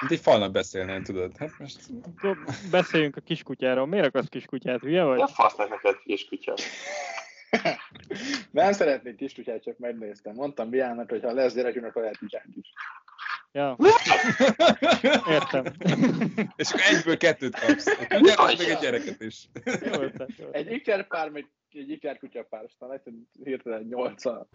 Mint egy falnak beszélnél, tudod? Hát most... Beszéljünk a kiskutyáról. Miért akarsz kiskutyát? Hülye vagy? Ja, fasznak neked kiskutya. Nem szeretnék kiskutyát, csak megnéztem. Mondtam Biának, hogy ha lesz gyerekünk, akkor lehet kutyánk is. Ja. Értem. És akkor egyből kettőt kapsz. A kutyát, meg egy gyereket is. Jó jó ötlet. Egy ikerpár, meg egy ikerkutyapár, aztán lehet, hogy hirtelen nyolcan.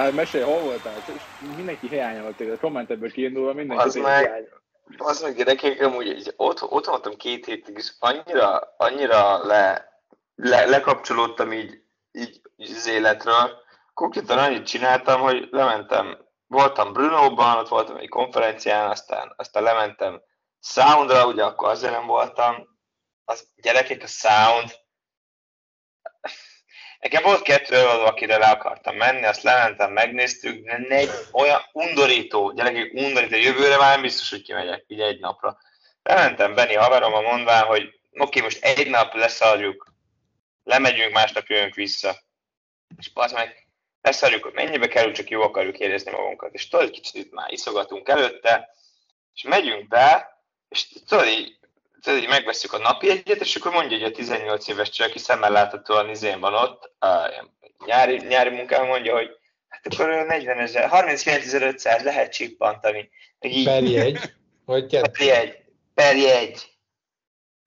Tehát mesélj, hol voltál? És mindenki hiányolt téged. Kommentekből kiindulva mindenki Az meg-. Az meg gyerekek, amúgy így ott, ott voltam két hétig, és annyira, annyira le, le, lekapcsolódtam így, így, így az életről. Konkrétan annyit csináltam, hogy lementem, voltam Brunóban, ott voltam egy konferencián, aztán, aztán lementem Soundra, ugye akkor azért nem voltam. Az gyerekek, a Sound, Nekem volt kettő előadó, akire le akartam menni, azt lementem, megnéztük, de negy, olyan undorító, gyerekek, undorító, jövőre már biztos, hogy kimegyek így egy napra. Lementem Benni haverommal mondván, hogy oké, most egy nap leszarjuk, lemegyünk, másnap jövünk vissza. És az meg, leszarjuk, hogy mennyibe kerül, csak jó akarjuk érezni magunkat. És tudod, kicsit már iszogatunk előtte, és megyünk be, és tudod, tudod, így megveszük a napi egyet, és akkor mondja, hogy a 18 éves csaj, aki szemmel láthatóan izén van ott, a nyári, nyári munkában mondja, hogy hát akkor 40 ezer, 39.500 lehet csippantani. Így, Per jegy, vagy per kettő. jegy, per jegy.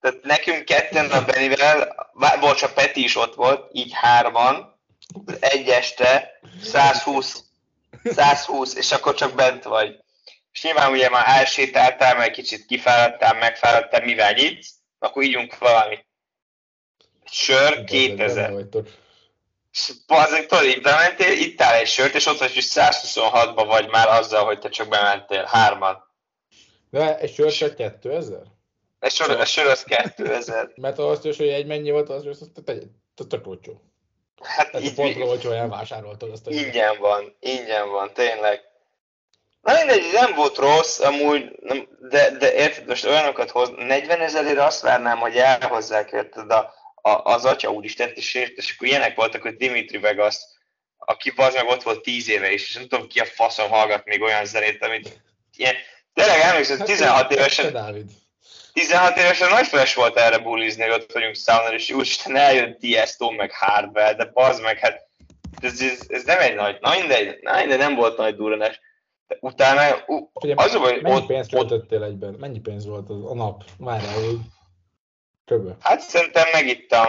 Tehát nekünk ketten a Benivel, bocs, a Peti is ott volt, így hárman, egy este, 120, 120, és akkor csak bent vagy. És nyilván ugye már elsétáltál, meg kicsit kifáradtál, megfáradtál, mivel nyitsz, akkor ígyunk valamit. Sör, 2000. Vagytok. És bazdmeg, tudod, így bementél, ittál egy sört, és ott vagy, hogy 126-ba vagy már azzal, hogy te csak bementél, hárman. De egy sör csak 2000? Egy sör, a sör az 2000. Mert az hogy egy mennyi volt, az az az tök olcsó. Hát Tehát így, pont olcsó elvásároltad azt ingyen van, ingyen van, tényleg. Na mindegy, nem volt rossz, amúgy, nem, de, de érted, most olyanokat hoz, 40 ezerért azt várnám, hogy elhozzák, érted, a, a, az Atya Úristent, és, és akkor ilyenek voltak, hogy Dimitri Vegas, aki az meg ott volt 10 éve is, és nem tudom ki a faszom hallgat még olyan zenét, amit ilyen, tényleg emlékszem, 16 Te évesen, Dávid. 16 évesen nagy flash volt erre bulizni, hogy ott vagyunk Soundon, és úristen eljön Tiesto, meg Hardwell, de bazd meg, hát ez, ez, ez nem egy nagy, na mindegy, na mindegy, nem volt nagy durranás. De utána, Figyelj, az baj, mennyi ott, pénzt ott, egyben? Mennyi pénz volt az a nap? Várjál, így. Köbö. hát szerintem megittam.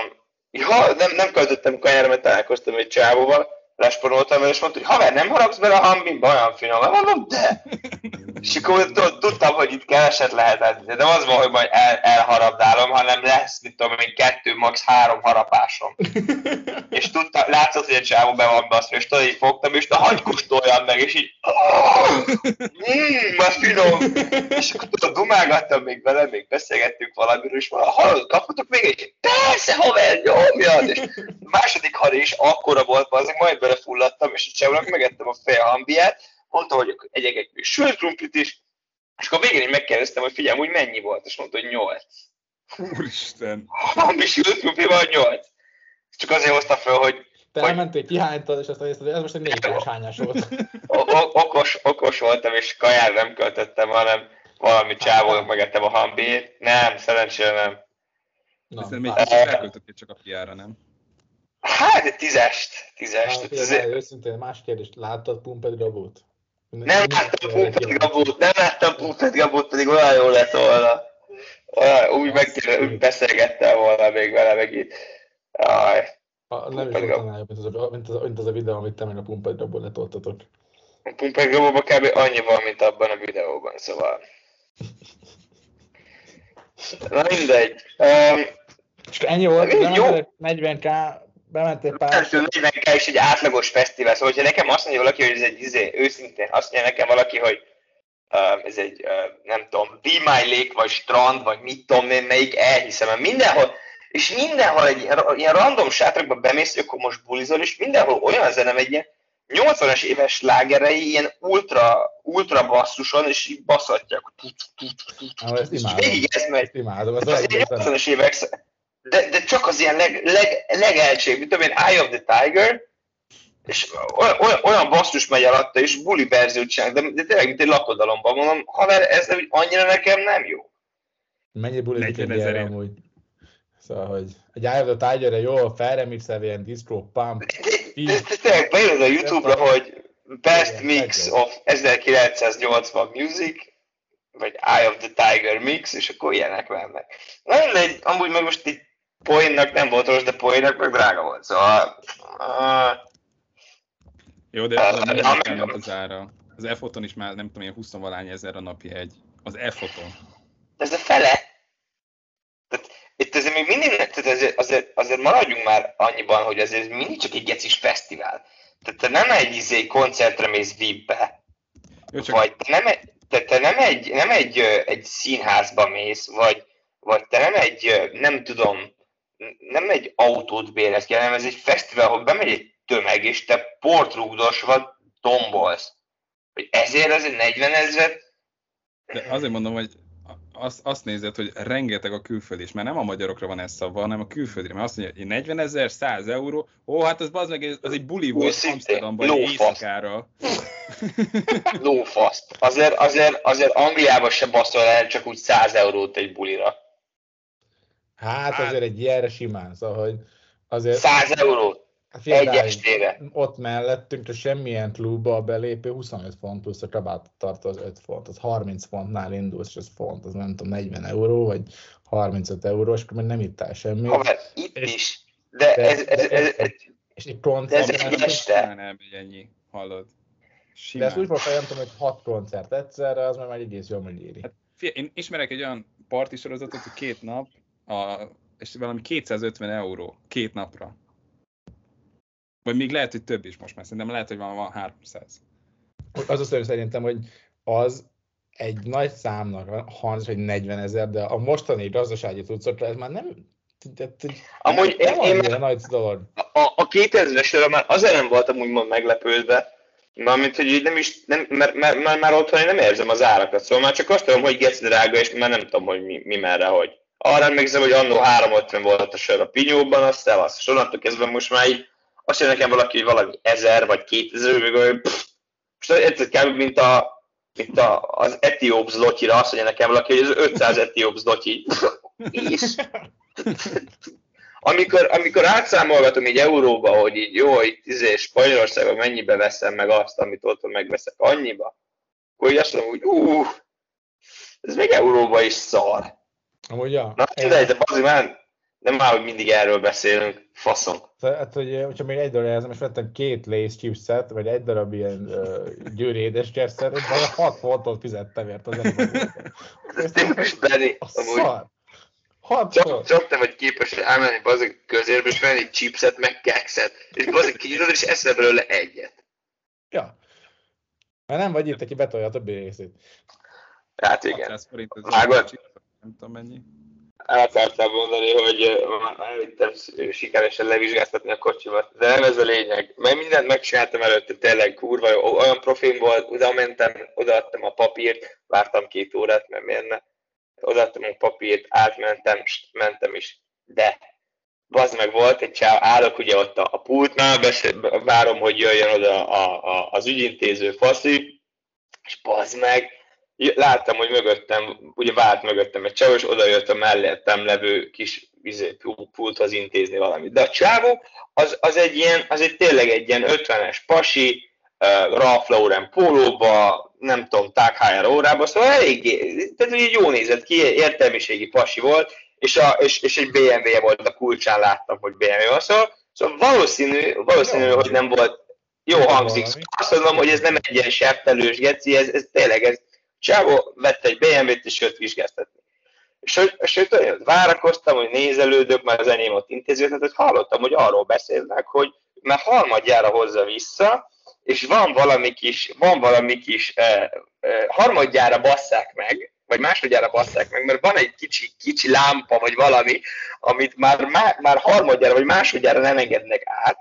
Ja, nem, nem költöttem kanyára, mert találkoztam egy csávóval, lesporoltam vele, és mondta, hogy haver, nem haragsz bele a hambimba olyan finom? Mondom, de! És akkor tud- tudtam, hogy itt keveset lehet adni, de az van, hogy majd el, elharabdálom, hanem lesz, mit tudom én, kettő, max. három harapásom. és tudta, látszott, hogy a csávó be van baszva, és tudod, így fogtam, és te hagyd kóstoljam meg, és így, mmm, az finom. És akkor tudod, dumálgattam még vele, még beszélgettünk valamiről, és mondom, hallod, kaputok még egy? Persze, haver, nyomjad! És a második hari is akkora volt, azért majd belefulladtam, és a csávónak megettem a fél hambiát, mondta, hogy egyek egy sült krumplit is, és akkor végén így megkérdeztem, hogy figyelj, úgy mennyi volt, és mondta, hogy 8. Úristen. Hambi sült krumpli van 8. Csak azért hozta föl, hogy Te Hogy- elmentél, kihánytad, és aztán hogy ez most egy négyes hányás volt. o- o- okos, okos voltam, és kajár nem költöttem, hanem valami csávónak megettem a hambét. Nem, szerencsére nem. Na, Aztán még kicsit elköltöttél csak a piára, nem? Hát, tízest. Tízest. Hát, azért... Őszintén más kérdés. láttad Pumped Gabót? Nem, nem láttam Pumped Gabót, nem láttam Pumped Gabót, pedig olyan jó lett volna. Olyan, úgy, meg, úgy beszélgettem volna még vele, meg itt. Aj, a, nem is mondanám, mint, az a, mint, az, mint az a videó, amit te meg a Pumped Gabót letoltatok. A Pumped Gabóban kb. annyi van, mint abban a videóban, szóval. Na mindegy. Um, És ennyi volt, de jó. 40k Bement egy pár... 40 kell is egy átlagos fesztivál, szóval ha nekem azt mondja valaki, hogy ez egy izé, őszintén, azt mondja nekem valaki, hogy uh, ez egy, uh, nem tudom, Be My Lake, vagy Strand, vagy mit tudom én, melyik elhiszem, mert mindenhol, és mindenhol egy ilyen random sátrakba bemész, akkor most bulizol, és mindenhol olyan zene megy, ilyen 80-as éves lágerei ilyen ultra, ultra basszuson, és így baszatják. Végig ez megy. Imádom, ez az 80-as évek de, de csak az ilyen leg, leg, legeltség, mint tudom én, Eye of the Tiger, és olyan, olyan, basszus megy alatta, és buli verziót csinálnak, de, de tényleg, mint egy lakodalomban mondom, haver, ez nem, annyira nekem nem jó. Mennyi bulizik egy 40 ilyen ezerért. amúgy? Szóval, hogy egy Eye of the Tiger-re jól felremixelve ilyen disco pump. De, tényleg beírod a Youtube-ra, hogy Best Igen, Mix legyen. of 1980 Music, vagy Eye of the Tiger Mix, és akkor ilyenek mennek. Na mindegy, amúgy meg most itt poénnak nem volt rossz, de poénnak meg drága volt, szóval... Uh, Jó, de az ah, nem ment az ára. Az e-foton is már nem tudom, ilyen 20 valány ezer a napi egy. Az e-foton. ez a fele. Tehát itt azért még mindig, tehát azért, azért, azért maradjunk már annyiban, hogy azért mindig csak egy gecis fesztivál. Tehát te nem egy izé koncertre mész VIP-be, Jó, csak vagy te nem, te, te nem, egy, nem egy, egy színházba mész, vagy, vagy te nem egy, nem tudom, nem egy autót bérez ki, hanem ez egy fesztivál, ahol bemegy egy tömeg, és te portrugdosva tombolsz. Hogy ezért az egy 40 ezret, de azért mondom, hogy azt, azt nézed, hogy rengeteg a külföldi, és már nem a magyarokra van ez szabva, hanem a külföldre, mert azt mondja, hogy 40 ezer, 100 euró, ó, hát az, az meg az egy buli volt Őszintén, Amsterdamban, éjszakára. lófaszt. Azért, azért, azért Angliában se baszol el csak úgy 100 eurót egy bulira. Hát Hát- azért egy ilyenre simán, szóval, hogy azért 100 eurót hát figyelj egy rá, estére. ott mellettünk, de semmilyen klubba a belépő 25 font plusz a kabát tartó az 5 font, az 30 fontnál indulsz, és az font, az nem tudom, 40 euró, vagy 35 euró, és akkor még nem ittál semmit. Haver, itt És- is. De de- ez, ez, de- ez, ez, És egy de ez koncert, egy este. Simán ennyi, hallod. de ezt úgy Simán. fogok feljelentem, hogy 6 koncert egyszerre, az már már egész jól megéri. Hát, figyelj, én ismerek egy olyan parti sorozatot, hogy két nap, a, és valami 250 euró két napra. Vagy még lehet, hogy több is most már, szerintem lehet, hogy van, van 300. Az az hogy szerintem, hogy az egy nagy számnak van, 30 vagy 40 ezer, de a mostani gazdasági tucokra ez már nem, tehát, hogy Amúgy nem én, én nagy dolog. a, a 2000-es már azért nem voltam úgymond meglepődve, Mármint, hogy így nem is, nem, mert, mert, mert, már otthon én nem érzem az árakat, szóval már csak azt tudom, hogy geci drága, és már nem tudom, hogy mi, mi merre, hogy. Arra emlékszem, hogy annó 350 volt a sör a Pinyóban, azt szevasz. És onnantól kezdve most már így azt mondja nekem valaki, hogy valami 1000 vagy 2000, még olyan, most ez kb. mint, a, mint a, az etióp zlotyira azt mondja nekem valaki, hogy az 500 etióp zlotyi. És amikor, amikor átszámolgatom így euróba, hogy így jó, itt izé, Spanyolországban mennyibe veszem meg azt, amit otthon megveszek annyiba, akkor így azt mondom, hogy ú, ez még euróba is szar. Amúgy, ja. Na mindegy, de bazzi már, nem már, hogy mindig erről beszélünk, faszom. Hát, hogy, hogyha még egy darab jelzem, és vettem két Lace chipset, vagy egy darab ilyen uh, győri édeskerszer, és az a 6 fontot fizettem ért az. Ez tipikus Benny, amúgy. szar! 6 Csak, csak te vagy képes elmenni bazzik közérbe, és venni egy chipset, meg kekszet, és bazzik kinyitod, és eszel belőle egyet. Ja. Mert nem vagy itt, aki betolja a többi részét. Hát igen. 600 forint, ez Vágod? Nem tudom mennyi. el mondani, hogy elvittem sikeresen levizsgáztatni a kocsimat, de nem ez a lényeg. Mert mindent megcsináltam előtte, tényleg kurva jó, olyan profim volt, oda mentem, odaadtam a papírt, vártam két órát, mert miért ne. Odaadtam a papírt, átmentem, mentem is. De bazd meg volt egy csáv, állok ugye ott a, a pultnál, beszél, várom, hogy jöjjön oda a, a, az ügyintéző faszi, és bazd meg, láttam, hogy mögöttem, ugye várt mögöttem egy csávó, és oda jött a mellettem levő kis izé, pulthoz intézni valamit. De a csávó, az, az, egy ilyen, az egy tényleg egy ilyen 50-es pasi, uh, Ralph Lauren pólóba, nem tudom, Tag Heuer órába, szóval eléggé, tehát ugye jó nézett ki, értelmiségi pasi volt, és, a, és, és egy BMW-je volt a kulcsán, láttam, hogy BMW van, szóval, szóval valószínű, valószínű hogy nem volt jó hangzik. Szóval azt mondom, hogy ez nem egy ilyen seppelős geci, ez, ez tényleg, ez, Csávó vette egy BMW-t és jött vizsgáztatni. És olyan, várakoztam, hogy nézelődök, már az enyém ott intézőt, hogy hallottam, hogy arról beszélnek, hogy már harmadjára hozza vissza, és van valami kis, van valami kis, eh, eh, harmadjára basszák meg, vagy másodjára basszák meg, mert van egy kicsi, kicsi lámpa, vagy valami, amit már, már, már harmadjára, vagy másodjára nem engednek át,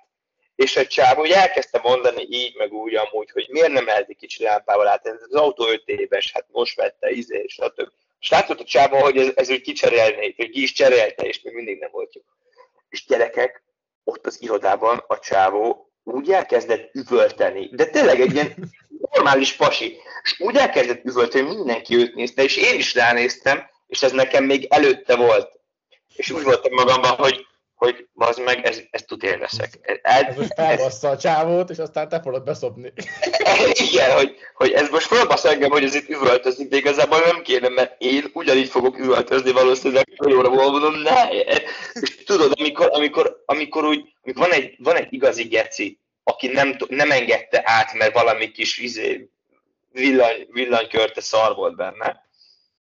és egy csávó úgy elkezdte mondani így, meg úgy amúgy, hogy miért nem egy kicsi lámpával át, ez az autó 5 éves, hát most vette, izé, stb. És látszott a csávó, hogy ez, ez úgy kicserélné, hogy ki is cserélte, és még mindig nem volt jó. És gyerekek, ott az irodában a csávó úgy elkezdett üvölteni, de tényleg egy ilyen normális pasi, és úgy elkezdett üvölteni, hogy mindenki őt nézte, és én is ránéztem, és ez nekem még előtte volt. És úgy voltam magamban, hogy hogy az meg, ez, ezt tud én leszek. Ez, ez most felbassza a csávót, és aztán te fogod beszopni. Igen, hogy, hogy ez most felbasz engem, hogy ez itt üvöltözik, de igazából nem kéne, mert én ugyanígy fogok üvöltözni valószínűleg jóra mondom, ne. És tudod, amikor, amikor, amikor úgy, amikor van egy, van egy igazi geci, aki nem, nem engedte át, mert valami kis izé, villany, villanykörte szar volt benne,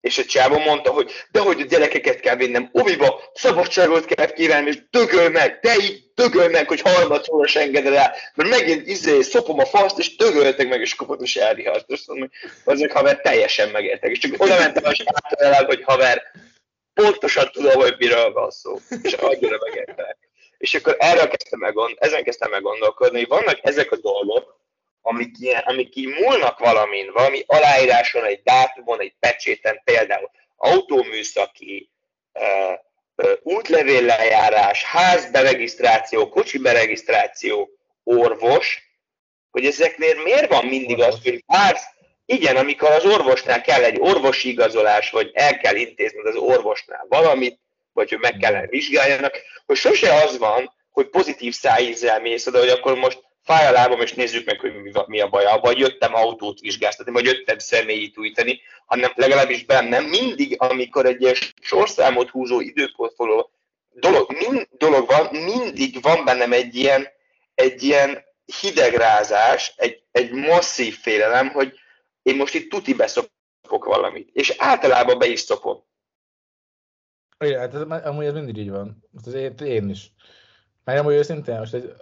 és a csávó mondta, hogy de hogy a gyerekeket kell vinnem oviba, szabadságot kell kérni, és dögöl meg, te így dögöl meg, hogy harmadszorra se engeded el, mert megint izé, szopom a faszt, és dögöltek meg, és kapott, és elrihalt. És mondom, hogy azok haver teljesen megértek. És csak oda mentem, és átadálám, hogy haver, pontosan tudom, hogy miről van szó. És annyira megértek. És akkor erről kezdtem meg, ezen kezdtem meg gondolkodni, hogy vannak ezek a dolgok, amik, ilyen, amik így múlnak valamin, valami aláíráson, egy dátumon, egy pecséten, például autóműszaki, uh, útlevéllejárás, házberegisztráció, kocsi beregisztráció, orvos, hogy ezeknél miért van mindig az, hogy bár, igen, amikor az orvosnál kell egy orvosi igazolás, vagy el kell intézned az orvosnál valamit, vagy hogy meg kellene vizsgáljanak, hogy sose az van, hogy pozitív szájízzel mész oda, hogy akkor most fáj a lábam, és nézzük meg, hogy mi a baj, vagy jöttem autót vizsgáztatni, vagy jöttem személyit újítani, hanem legalábbis bennem mindig, amikor egy ilyen sorszámot húzó időportfoló dolog, mind, dolog van, mindig van bennem egy ilyen, egy ilyen hidegrázás, egy, egy masszív félelem, hogy én most itt tuti beszopok valamit, és általában be is szopom. Igen, hát ez, amúgy ez mindig így van. Ez én, én is. Mert amúgy őszintén, most egy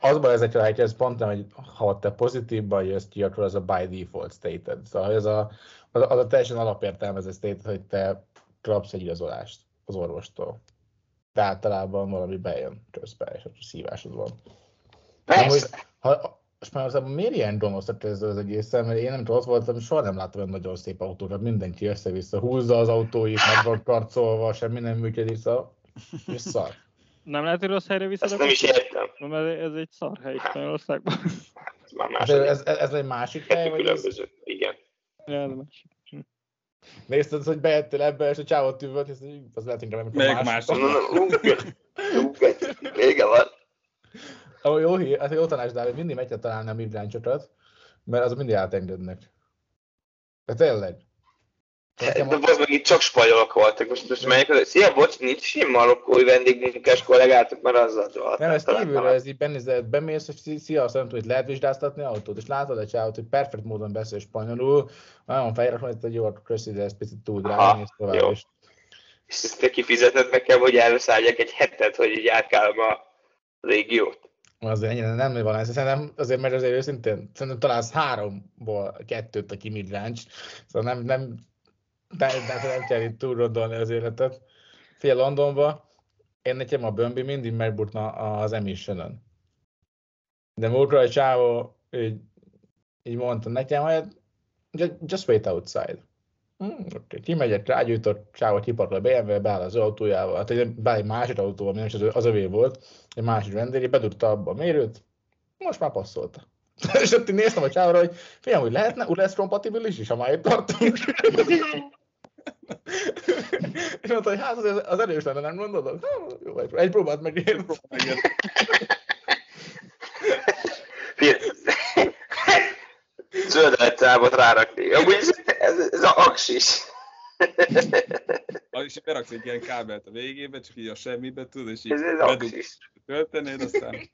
az baj ezekre, hogy ez pont nem, hogy ha te pozitívban jössz ki, akkor az a by default stated. Szóval ez a, az, a, az a teljesen alapértelmezett stated, hogy te kapsz egy igazolást az orvostól. De általában valami bejön közben, és akkor szívásod van. Persze. Ha, és már az miért ilyen donoszat ez az egész, mert én nem tudom, ott voltam, soha nem láttam olyan nagyon szép autót, mindenki össze-vissza húzza az autóit, meg van karcolva, semmi nem működik, szóval és szar. Nem lehet, hogy rossz helyre viszed? Ezt nem is értem. Mert ez egy szar hely Spanyolországban. Ez már Ez, ez, ez egy másik hely, Kettő vagy ez... különböző. Igen. Ja, de másik. Nézted, hogy bejöttél ebbe, és a csávot üvölt, és az lehet inkább nem Még ú, Vége van. Ahol jó hír, hát jó tanács, Dávid, mindig meg kell találni a midráncokat, mert azok mindig átengednek. De tényleg. De az meg itt csak spanyolok voltak. Most, most melyik az? Szia, bocs, nincs sem marokkói vendégmunkás kollégátok, mert azzal volt. Nem, ez kívülről, ez így benézed, bemész, és szia, azt mondod, hogy lehet vizsgáztatni autót, és látod egy csávot, hogy perfekt módon beszél spanyolul, nagyon fejre, hogy egy jó, köszi, de ez picit túl drága, nézd tovább, jó. és És ezt te kifizeted nekem, hogy elszállják egy hetet, hogy így átkálom a régiót. azért ennyire nem van ez, szerintem azért, mert azért őszintén, szerintem találsz háromból kettőt, aki midráncs, szóval nem, nem, nem, nem, nem kell itt túl az életet. Figyelj, Londonba, én nekem a Bömbi mindig megbutna az emission De múltkor egy csávó így, így mondta nekem, hogy just, wait outside. Hmm, okay. Kimegyek, rágyújtott, csávot kiparkol a BMW, beáll az autójával, hát egy, beáll egy másik autóval, nem az, az övé volt, egy másik vendég, bedugta abba a mérőt, most már passzolta. És ott így néztem a csávra, hogy fiam, hogy lehetne, úgy lesz kompatibilis is, ha már itt tartunk. És mondta, hogy hát az, az erős lenne, nem gondolod? "Na, Jó, egy, egy próbát meg én. Zöld lettábot rárakni. Amúgy ez, ez, ez a aksis. Az is beraksz egy ilyen kábelt a végébe, csak így a semmibe tudod, és így Ez aksis. töltenéd, aztán...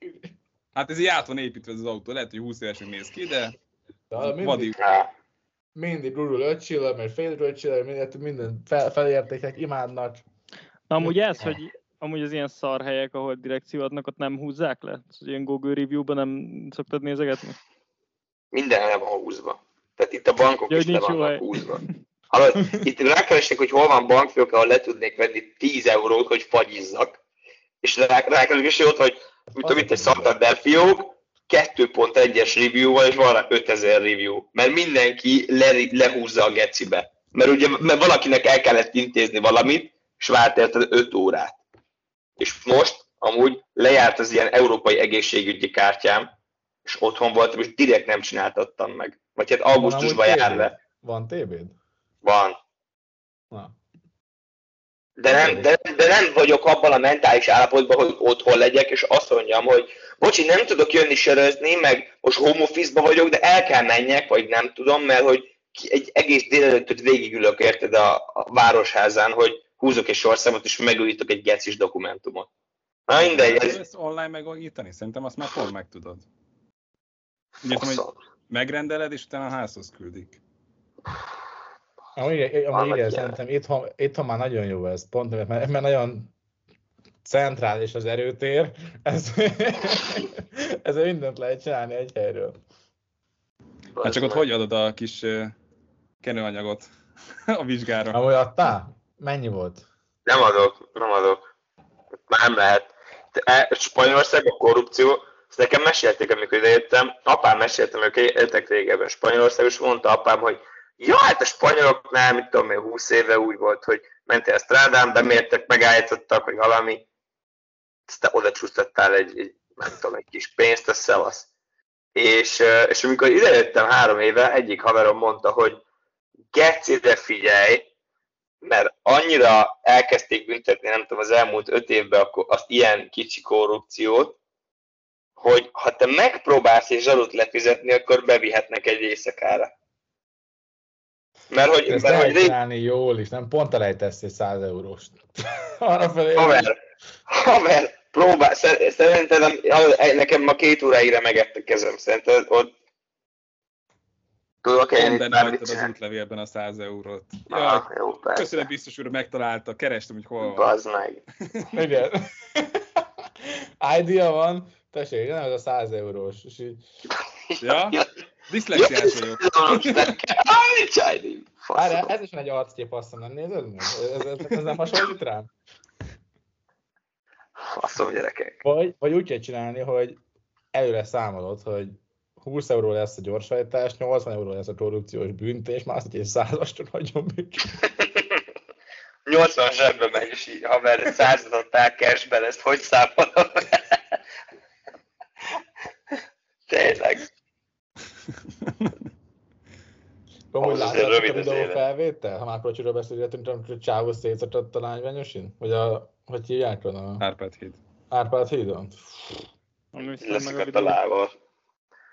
Hát ez így át van építve ez az autó, lehet, hogy 20 évesen néz ki, de De vadi. Mindig rulul ötcsilla, mert fél ötcsilla, minden, minden fel, felértékek, imádnak. Amúgy ez, hogy amúgy az ilyen szar helyek, ahol direkció adnak, ott nem húzzák le? Az ilyen Google review-ban nem szoktad nézegetni? Minden le van húzva. Tehát itt a bankok Ja, is le vannak hely. húzva. Hallod, itt rákeresnek, hogy hol van bankfiók, ahol le tudnék venni 10 eurót, hogy fagyizzak. És rá, rákeresnek, és ott, hogy mit tudom, itt egy Santander fiók, 2.1-es review-val, és van rá 5000 review. Mert mindenki le, lehúzza a gecibe. Mert ugye mert valakinek el kellett intézni valamit, és várt érted 5 órát. És most amúgy lejárt az ilyen európai egészségügyi kártyám, és otthon voltam, és direkt nem csináltattam meg. Vagy hát augusztusban jár le. Van TB-d? Van. Na. De nem, de, de nem vagyok abban a mentális állapotban, hogy otthon legyek, és azt mondjam, hogy bocsi, nem tudok jönni sörözni, meg most home office vagyok, de el kell menjek, vagy nem tudom, mert hogy egy egész délelőttöt végigülök, érted, a, a városházán, hogy húzok egy sorszámot, és megújítok egy gecis dokumentumot. Na mindegy. Ez... Ezt online megújítani? Szerintem azt már pont meg tudod. Ugye, hogy megrendeled, és utána a házhoz küldik. Amúgy, amúgy igen, szerintem itthon, itthon már nagyon jó ez, pont mert, mert nagyon centrális az erőtér, ez, ez mindent lehet csinálni egy helyről. Hát csak ott hogy adod a kis kenőanyagot a vizsgára? Amúgy adtál? Mennyi volt? Nem adok, nem adok. Már nem lehet. E, Spanyolországban a korrupció, ezt nekem mesélték, amikor idejöttem, apám meséltem, ők éltek régebben Spanyolország, és mondta apám, hogy Ja, hát a spanyoloknál, mit tudom én, 20 éve úgy volt, hogy mentél a strádán, bemértek, megállítottak, vagy valami, te oda csúsztattál egy, egy, nem tudom, egy kis pénzt, a szevasz. És, és amikor idejöttem három éve, egyik haverom mondta, hogy geci, de figyelj, mert annyira elkezdték büntetni, nem tudom, az elmúlt öt évben akkor azt ilyen kicsi korrupciót, hogy ha te megpróbálsz és zsarut lefizetni, akkor bevihetnek egy éjszakára. Mert hogy... Ezt mert, csinálni jól is, nem pont elejtesz egy 100 euróst. Arra felé... Haver, haver, próbál, szerintem nekem ma két óráira megett a kezem, szerintem ott Tudok én itt már az útlevélben a 100 eurót. Ja, ah, jó, persze. Köszönöm, biztos úr, megtalálta, kerestem, hogy hol van. Bazd meg. Igen. Idea van, tessék, nem ez a 100 eurós. És így... Ja? Diszlexiás vagyok. Várj, ez is egy arckép, azt nem nézed meg? Ez, ez, ez nem hasonlít rám? Faszom, gyerekek. Vagy, vagy úgy kell csinálni, hogy előre számolod, hogy 20 euró lesz a gyorsajtás, 80 euró lesz a korrupciós büntés, már azt, hogy egy százast hagyom még. 80 zsebbe megy, és így, ha mert százat adtál cashben, ezt hogy számolom? Tényleg. Amúgy láttad a videó felvétel? Ha már Krocsiról beszélgetünk, amikor Csávó szétszakadt a lányványosin? Vagy a, hogy hívják a... Árpád híd. Árpád hídon? Leszakadt a lába.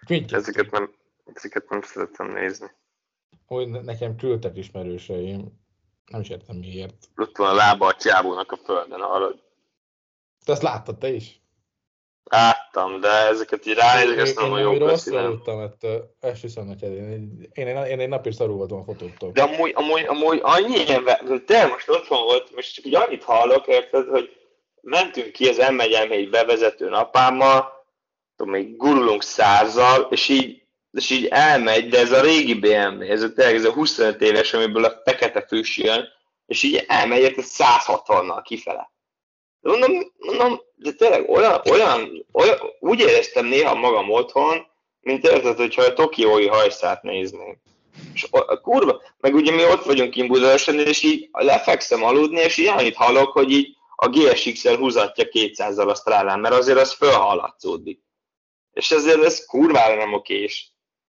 Ezeket nem, ezeket nem szeretem nézni. Hogy nekem küldtek ismerőseim. Nem is értem miért. Ott van a lába a csávónak a földön, arra. Te azt láttad te is? Láttam, de ezeket így ránézek, ezt nem nagyon jó Rosszul aludtam ettől, esküszöm neked, én, én, én, én egy napig szarul voltam a fotóktól. De amúgy, amúgy, amúgy annyi ilyen, de most otthon volt, most csak így annyit hallok, érted, hogy mentünk ki az m 1 bevezető napámmal, tudom, még gurulunk százzal, és így, és így elmegy, de ez a régi BMW, ez a, tényleg ez a 25 éves, amiből a fekete fűs jön, és így elmegy, 160-nal kifele. De mondom, mondom, de tényleg olyan, olyan, olyan, úgy éreztem néha magam otthon, mint érted, hogyha a tokiói hajszát nézném. És a, kurva, meg ugye mi ott vagyunk kint Budaörsön, és így lefekszem aludni, és így annyit hallok, hogy így a GSX-el húzatja 200-zal a strálán, mert azért az fölhallatszódik. És ezért ez kurvára nem okés.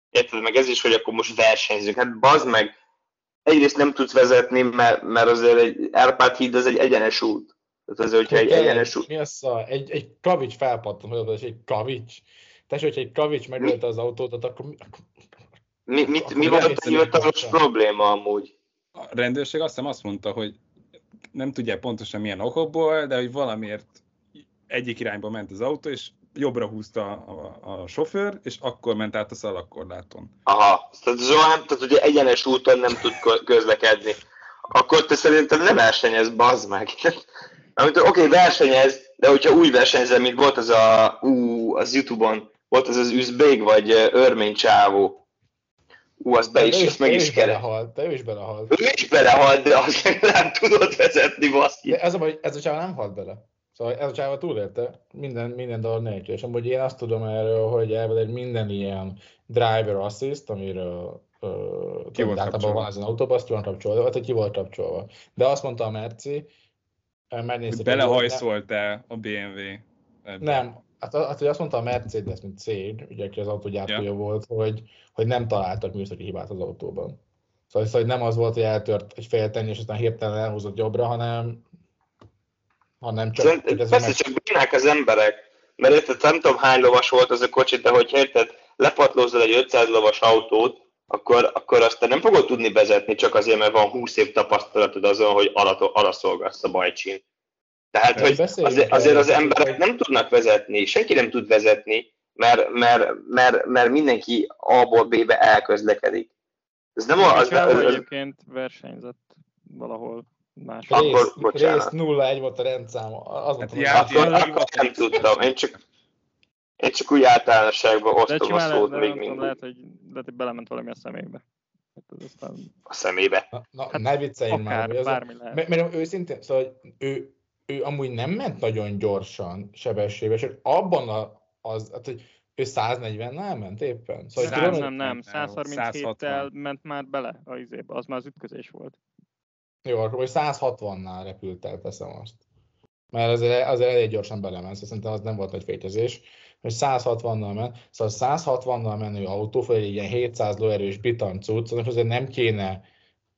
Érted, meg ez is, hogy akkor most versenyzünk. Hát bazd meg, egyrészt nem tudsz vezetni, mert, mert azért egy Árpád híd az egy egyenes út. Tehát az, hogyha egy egyenes. Mi az a, egy, egy kavics felpattan, hogy az egy kavics. Tehát, hogyha egy kavics megölte az autót, akkor... Mi, mit, akkor mi volt a hivatalos probléma amúgy? A rendőrség azt hiszem azt mondta, hogy nem tudja pontosan milyen okokból, de hogy valamiért egyik irányba ment az autó, és jobbra húzta a, a, a sofőr, és akkor ment át a szalagkorláton. Aha, tehát Zohan, tehát ugye egyenes úton nem tud közlekedni. Akkor te szerintem ne versenyez, bazd meg. Amit oké, okay, versenyez, de hogyha úgy versenyzel, mint volt az a, ú, az Youtube-on, volt az az üzbég, vagy örmény csávó. Hú, az be is, ő ezt meg is kell. belehalt, de ő is belehalt. Ő is belehalt, de azt nem tudott vezetni, baszki. De ez a ez a csáva nem halt bele. Szóval ez a csáva túlélte minden, minden dolog nélkül. És amúgy én azt tudom erről, hogy elvileg minden ilyen driver assist, amiről uh, Ki volt van az autóban, azt ki van kapcsolva, vagy hogy ki volt kapcsolva. De azt mondta a Merci, megnézte. Hogy belehajszolt-e a BMW? ebbe? Nem, hát, hát hogy azt mondta a Mercedes, mint cég, ugye, aki az autógyártója Ja. volt, hogy, hogy nem találtak műszaki hibát az autóban. Szóval, szóval hogy nem az volt, hogy eltört egy féltenni, és aztán hirtelen elhúzott jobbra, hanem, hanem csak... Szerint- hogy ez Persze, meg- csak bírnák az emberek. Mert érted, nem tudom hány lovas volt az a kocsi, de hogy érted, lepatlózol egy 500 lovas autót, akkor, akkor azt te nem fogod tudni vezetni, csak azért, mert van 20 év tapasztalatod azon, hogy alatt- araszolgatsz a bajcsin. Tehát, De hogy azért, azért az emberek nem tudnak vezetni, senki nem tud vezetni, mert, mert, mert, mert mindenki A-ból B-be elközlekedik. Ez nem a, az, az, az, egyébként versenyzett valahol más. Akkor- Rész, bocsánat. rész 0-1 volt a rendszáma. Az Hát mondtam, akkor, akkor nem tudtam. Én csak, én csak úgy általánosságban De osztom a szót lehet, még mindig lehet, hogy, lehet, hogy belement valami a szemébe. Hát aztán a szemébe. Na, na Hát ne vicceljünk már. az a- bármi lehet. Mert, mert őszintén, szóval hogy ő, ő amúgy nem ment nagyon gyorsan sebességbe, csak abban a, az, hát, hogy ő 140-nel ment éppen. Szóval, Nem, hogy nem, tudom, nem, nem, 137-tel 160. ment már bele a izébe, az már az ütközés volt. Jó, akkor hogy 160-nál repült el, teszem azt. Mert azért, azért elég gyorsan belement, szóval szerintem az nem volt nagy fétezés, hogy 160-nal ment, szóval 160-nal menő autó, vagy egy ilyen 700 lóerős bitancuc, annak azért nem kéne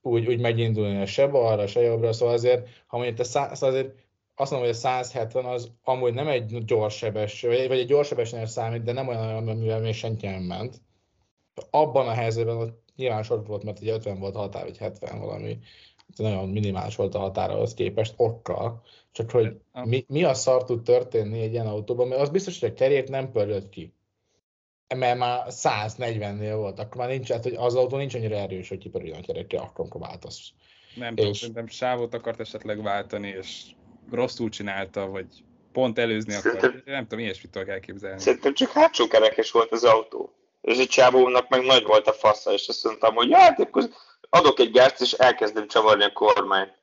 úgy, úgy megindulni se balra, se jobbra, szóval azért, ha mondjuk te szá, szóval azért azt mondom, hogy a 170 az amúgy nem egy gyors sebesség, vagy, egy gyors sebességnek számít, de nem olyan, amivel még senki nem ment. Abban a helyzetben ott nyilván sor volt, mert egy 50 volt határ, vagy 70 valami, nagyon minimális volt a határa ahhoz képest, okkal, csak hogy mi, mi a szar tud történni egy ilyen autóban, mert az biztos, hogy a kerék nem pörölt ki. Mert már 140-nél volt, akkor már nincs, hát, hogy az autó nincs annyira erős, hogy kipörüljön a kerekre, akkor amikor váltasz. Nem tudom, És- szerintem sávot akart esetleg váltani, és rosszul csinálta, vagy pont előzni akart. Szerintem- Nem tudom, ilyesmit tudok elképzelni. Szerintem csak hátsó kerekes volt az autó. És egy csávónak meg nagy volt a fasza, és azt mondtam, hogy ja, hát akkor adok egy gázt, és elkezdem csavarni a kormányt.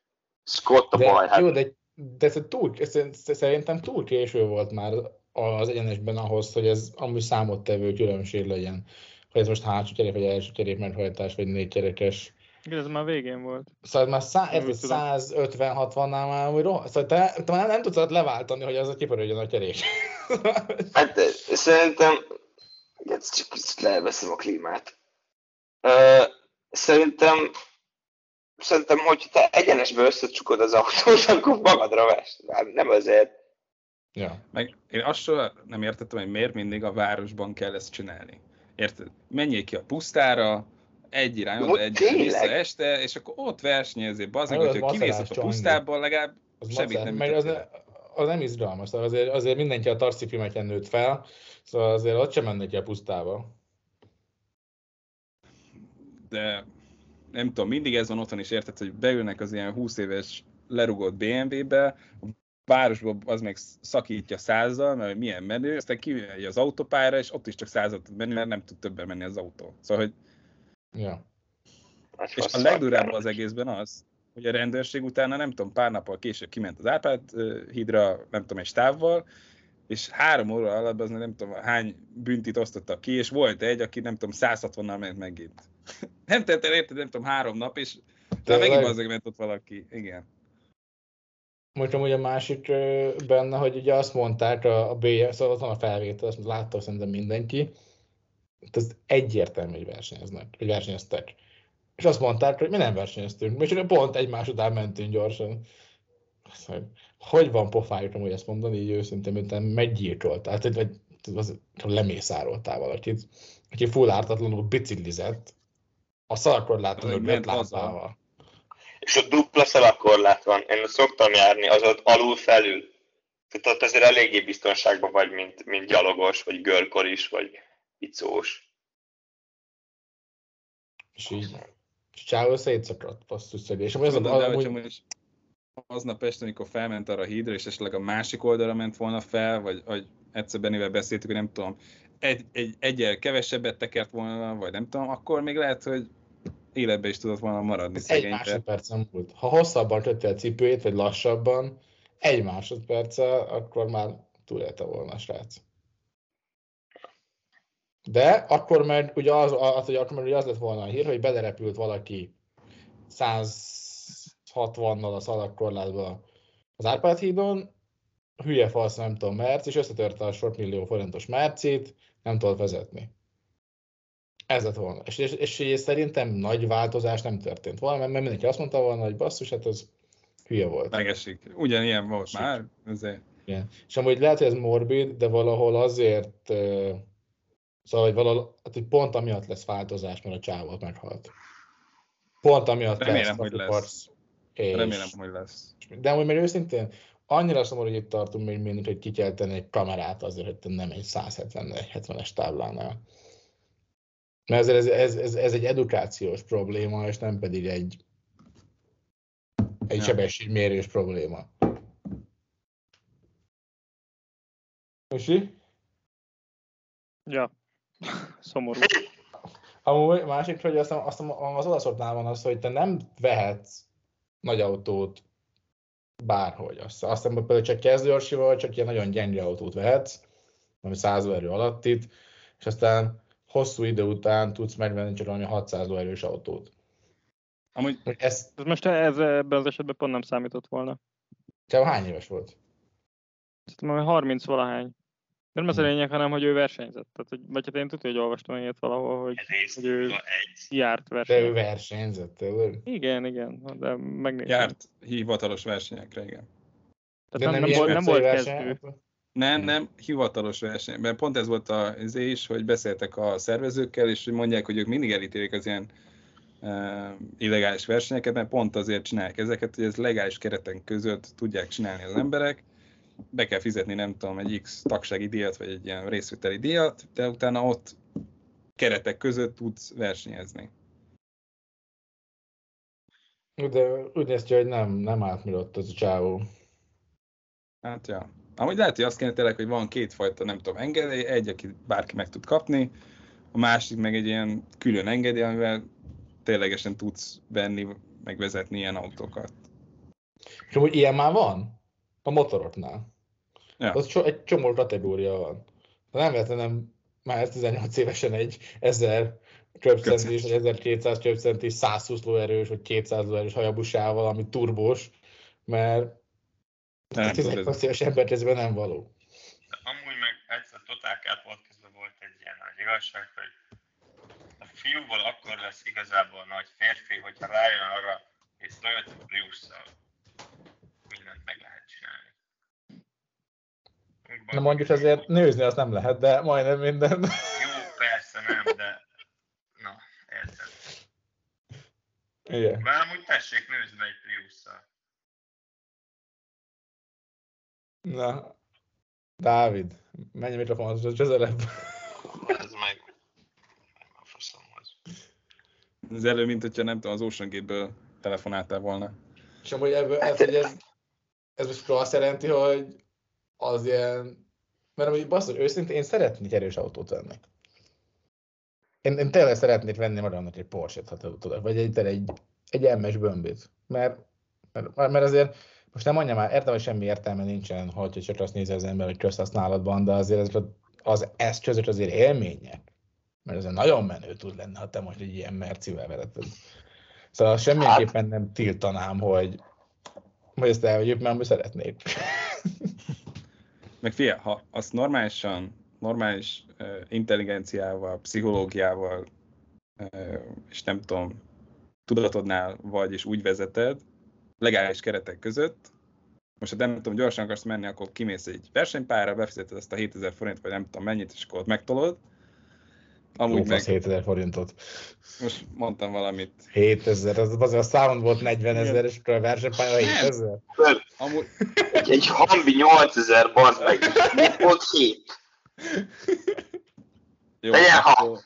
Scott a De, baj, hát jó, de, de ez túl, ez, szerintem túl késő volt már az egyenesben ahhoz, hogy ez amúgy számottevő különbség legyen. Hogy ez most hátsó kerék, vagy első kerék meghajtás, vagy négy kerekes. Igen, ez már végén volt. Szóval már szá, Nem érted, tudom. 150-60-nál már úgy rohadt. Szóval te, te már nem tudod leváltani, hogy az a kipöröljön a kerék. Hát szerintem... Ez csak kicsit leveszem a klímát. Szerintem... Szerintem, hogy te egyenesbe összecsukod az autót, akkor magadra vesz. Nem- Nem azért. ja. Meg én azt soha nem értettem, hogy miért mindig a városban kell ezt csinálni. Érted? Menjél ki a pusztára, egy irányba, Hogy egy vissza este, és akkor ott versenyezél, bazdmeg, hogyha kimész a csomó. pusztában, legalább Az Semmit nem meg az, ne, az nem izgalmas, szóval azért, azért mindenki a tarcipimeken nőtt fel, szóval azért ott sem mennek ki a pusztába. De nem tudom, mindig ez van otthon is, érted, hogy beülnek az ilyen 20 éves lerugott BMW-be, a városban az meg szakítja százzal, mert hogy milyen menő, aztán kimegy az autópályára, és ott is csak százat tud menni, mert nem tud többen menni az autó. Szóval, hogy, Ja. Nagy és a legdurább az egészben az, hogy a rendőrség utána, nem tudom, pár nappal később kiment az Árpád hídra, nem tudom, egy távval, és három óra alatt az nem tudom hány büntit osztottak ki, és volt egy, aki nem tudom, 160-nal ment megint. Nem tett el, érted, nem tudom, három nap, és Tényleg? megint azért ment ott valaki. Igen. Most amúgy a másik benne, hogy ugye azt mondták a, a BM, szóval ott van a felvétel, azt látta szerintem mindenki, ez egyértelmű, hogy versenyeznek, hogy versenyeztek. És azt mondták, hogy mi nem versenyeztünk, mi csak pont egymás után mentünk gyorsan. Azt mondja, Hogy van pofájuk hogy ezt mondani, így őszintén, mint meggyilkoltál, tehát vagy az, lemészároltál valakit, aki full ártatlanul biciklizett, a szalakorláton Hogy öt lámpával. És ott dupla szalakorlát van. Én ott szoktam járni, az ott alul-felül. Tehát ott azért eléggé biztonságban vagy, mint, mint gyalogos, vagy görkor is, vagy icós. És így Csávó szétszakadt, basszus szegény. És amúgy az, az, de amúgy, aznap este, amikor felment arra a hídra, és esetleg a másik oldalra ment volna fel, vagy, vagy egyszer Benivel beszéltük, hogy nem tudom, egy, egy, egyel kevesebbet tekert volna, vagy nem tudom, akkor még lehet, hogy életbe is tudott volna maradni Ez egy de- másodpercen múlt. Ha hosszabban kötte a cipőjét, vagy lassabban, egy másodperccel, akkor már túlélte volna a srác. De akkor meg ugye az, az, hogy akkor meg ugye az lett volna a hír, hogy belerepült valaki 160-nal a szalagkorlátba az Árpád hídon, hülye falsz, nem tudom, Merc, és összetörte a sok millió forintos Mercit, nem tudott vezetni. Ez lett volna. És, és, és, és szerintem nagy változás nem történt volna, mert mindenki azt mondta volna, hogy basszus, hát az hülye volt. Megesik. Ugyanilyen volt már. Azért. Igen. És amúgy lehet, hogy ez morbid, de valahol azért, szóval, hogy valahol, hát, hogy pont amiatt lesz változás, mert a csávot meghalt. Pont amiatt Remélem, lesz. hogy lesz. Force, És, Remélem, hogy lesz. De amúgy meg őszintén, annyira szomorú, hogy itt tartunk még mindig, hogy ki kell tenni egy kamerát azért, hogy te nem egy 170-es táblánál. Mert ezért ez, ez, ez, ez, egy edukációs probléma, és nem pedig egy, egy Ja. sebességmérés probléma. Musi? Ja. Szomorú. Amúgy másik, hogy azt, azt az olaszoknál van az, hogy te nem vehetsz nagy autót bárhogy. Azt, azt hiszem, hogy például csak kezdőorsival, csak ilyen nagyon gyenge autót vehetsz, ami 100 erő alatt itt, és aztán hosszú idő után tudsz megvenni csak valami 600 erős autót. Amúgy Ez Ez most ez ebben az esetben pont nem számított volna. csak hány éves volt? Szerintem hogy 30 valahány. De nem ez a Hmm. lényeg, hanem hogy ő versenyzett. Tehát, hogy, vagy hát én tudtam, hogy olvastam ilyet valahol, hogy Hogy ő- egy. járt De ő versenyzett, tényleg. Igen, igen, de megnéztem. járt hivatalos versenyekre, igen. Tehát nem, nem, ilyen volt, nem volt kezdő. Nem, nem, hivatalos verseny. Mert pont ez volt az is, hogy beszéltek a szervezőkkel, és hogy mondják, hogy ők mindig elítélik az ilyen uh, illegális versenyeket, mert pont azért csinálják ezeket, hogy ez legális kereten között tudják csinálni az emberek. Be kell fizetni, nem tudom, egy X tagsági díjat, vagy egy ilyen részvételi díjat, de utána ott keretek között tudsz versenyezni. De úgy néz ki, hogy nem, nem átmilott az a csávó. Hát ja. Amúgy lehet, hogy azt kéne tényleg, hogy van kétfajta, nem tudom, engedély, egy, aki bárki meg tud kapni, a másik meg egy ilyen külön engedély, amivel ténylegesen tudsz venni, megvezetni ilyen autókat. És amúgy ilyen már van? A motoroknál. Ja. Az so, egy csomó kategória van. Ha nem vettem már 18 évesen egy 1000 köbcentis, vagy 1200 köbcentis, 120 lóerős, vagy 200 lóerős hajabusával, ami turbós, mert Nem a 18 éves ember kezében nem való. De amúgy meg egyszer Total Car podcastban volt egy ilyen nagy igazság, hogy a fiúból akkor lesz igazából nagy férfi, hogyha rájön arra, hogy Toyota Prius-szal mindent meg lehet csinálni. Úgy Na mondjuk azért nőzni azt nem lehet, de majdnem minden. Jó, persze nem, de na, érted. Igen. Bár amúgy tessék nőzni egy Prius-szal. Na, Dávid, menj a mikrofonhoz, közelebb. Ez meg. Az elő, mint hogyha nem tudom, az Ocean Gate-ből telefonáltál volna. És amúgy ebből, ez, hogy ez, ez most azt jelenti, hogy az ilyen, mert amúgy basszus, őszintén én szeretnék erős autót venni. Én, én tényleg szeretnék venni magamnak egy Porsche-t, ha tudod, vagy egy, egy, egy MS bömbit. Mert, mert, mert azért, most nem mondjam már, értem, hogy semmi értelme nincsen, hogy csak azt nézi az ember, hogy közhasználatban, de azért ez, az eszközök azért élmények. Mert ez nagyon menő tud lenni, ha te most egy ilyen mercivel vezeted. Szóval semmiképpen nem tiltanám, hogy, hogy ezt elvegyük, mert amúgy szeretnék. Meg fia, ha azt normálisan, normális uh, intelligenciával, pszichológiával, uh, és nem tudom, tudatodnál vagy, és úgy vezeted, legális keretek között, most ha nem tudom, gyorsan akarsz menni, akkor kimész egy versenypályára, befizeted azt a 7000 forint, vagy nem tudom mennyit, és akkor ott megtolod. Amúgy Amúgy meg, 7000 forintot. most mondtam valamit, 7000, az, az a számon volt 40 ezer, és akkor a versenypálya 7000. amúgy, Egy, egy hambi 8000, bazd meg, ott 7. jó, Legyen akkor legyen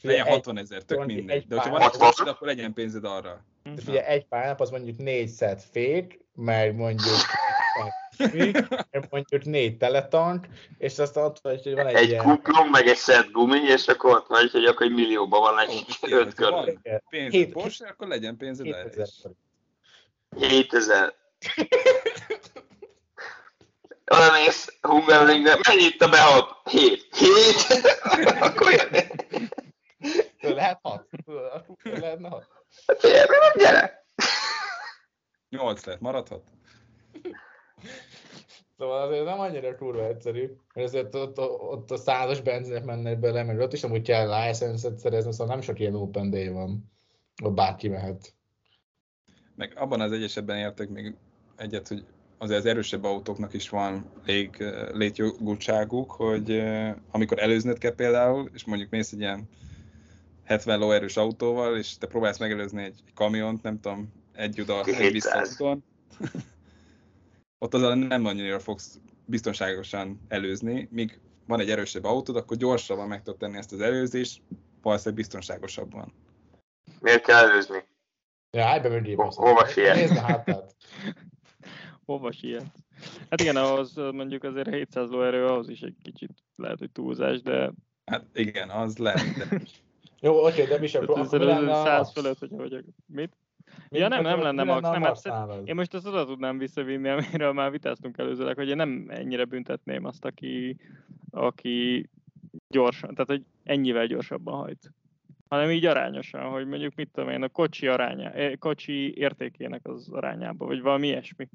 Figyelj, 60 ezer, tök mindegy. egy De hogyha pár- van egy Hatvan. Porsche, akkor legyen pénzed arra. De figyelj, egy pályánap az mondjuk 4 set fék, meg mondjuk mondjuk négy teletank, és azt ott vagy, hogy van egy, Egy ilyen... kuplung, meg egy szett gumi, és akkor ott vagy, hogy akkor egy millióban van egy öt ha van kör. pénz Hét- Porsche, akkor legyen pénzed erre 2000 is. forint. 7000. Oda mész Hungaroringre, mennyit a behalt? 7. 7? akkor jön. Lehet hat. Lehetne hat. Hát figyelj, nem gyere. 8 lett, maradhat? Szóval azért nem annyira kurva egyszerű, mert azért ott, ott a százas benzinek mennek bele, meg ott is amúgy kell license-et szerezni, szóval nem sok ilyen open day van, ott bárki mehet. Meg abban az egy esetben értek még egyet, hogy azért az erősebb autóknak is van lég, létjogultságuk, hogy eh, amikor előznöd kell például, és mondjuk mész egy ilyen 70 lóerős autóval, és te próbálsz megelőzni egy kamiont, nem tudom, egy oda, egy 700. vissza úton, ott azzal nem annyira fogsz biztonságosan előzni, míg van egy erősebb autód, akkor gyorsabban meg tudod tenni ezt az előzést, valószínűleg biztonságosabban. Miért kell előzni? Ja, állj be mögé, hova siet? Nézd a hátát. Hova siet? Hát igen, ahhoz mondjuk azért 700 lóerő, ahhoz is egy kicsit lehet, hogy túlzás, de Hát igen, az lehet, de Jó, oké, de mi sem akkor mi lenne a 100 max? fölött, hogyha vagyok. Mit? Mi- Ja, nem, nem lenne max, a nem, hát max nálad? Én most azt oda tudnám visszavinni, amiről már vitáztunk előzőleg, hogy én nem ennyire büntetném azt, aki, aki gyorsan, tehát hogy ennyivel gyorsabban hajt. Hanem így arányosan, hogy mondjuk mit tudom én, a kocsi aránya, eh, kocsi értékének az arányába, vagy valami ilyesmi.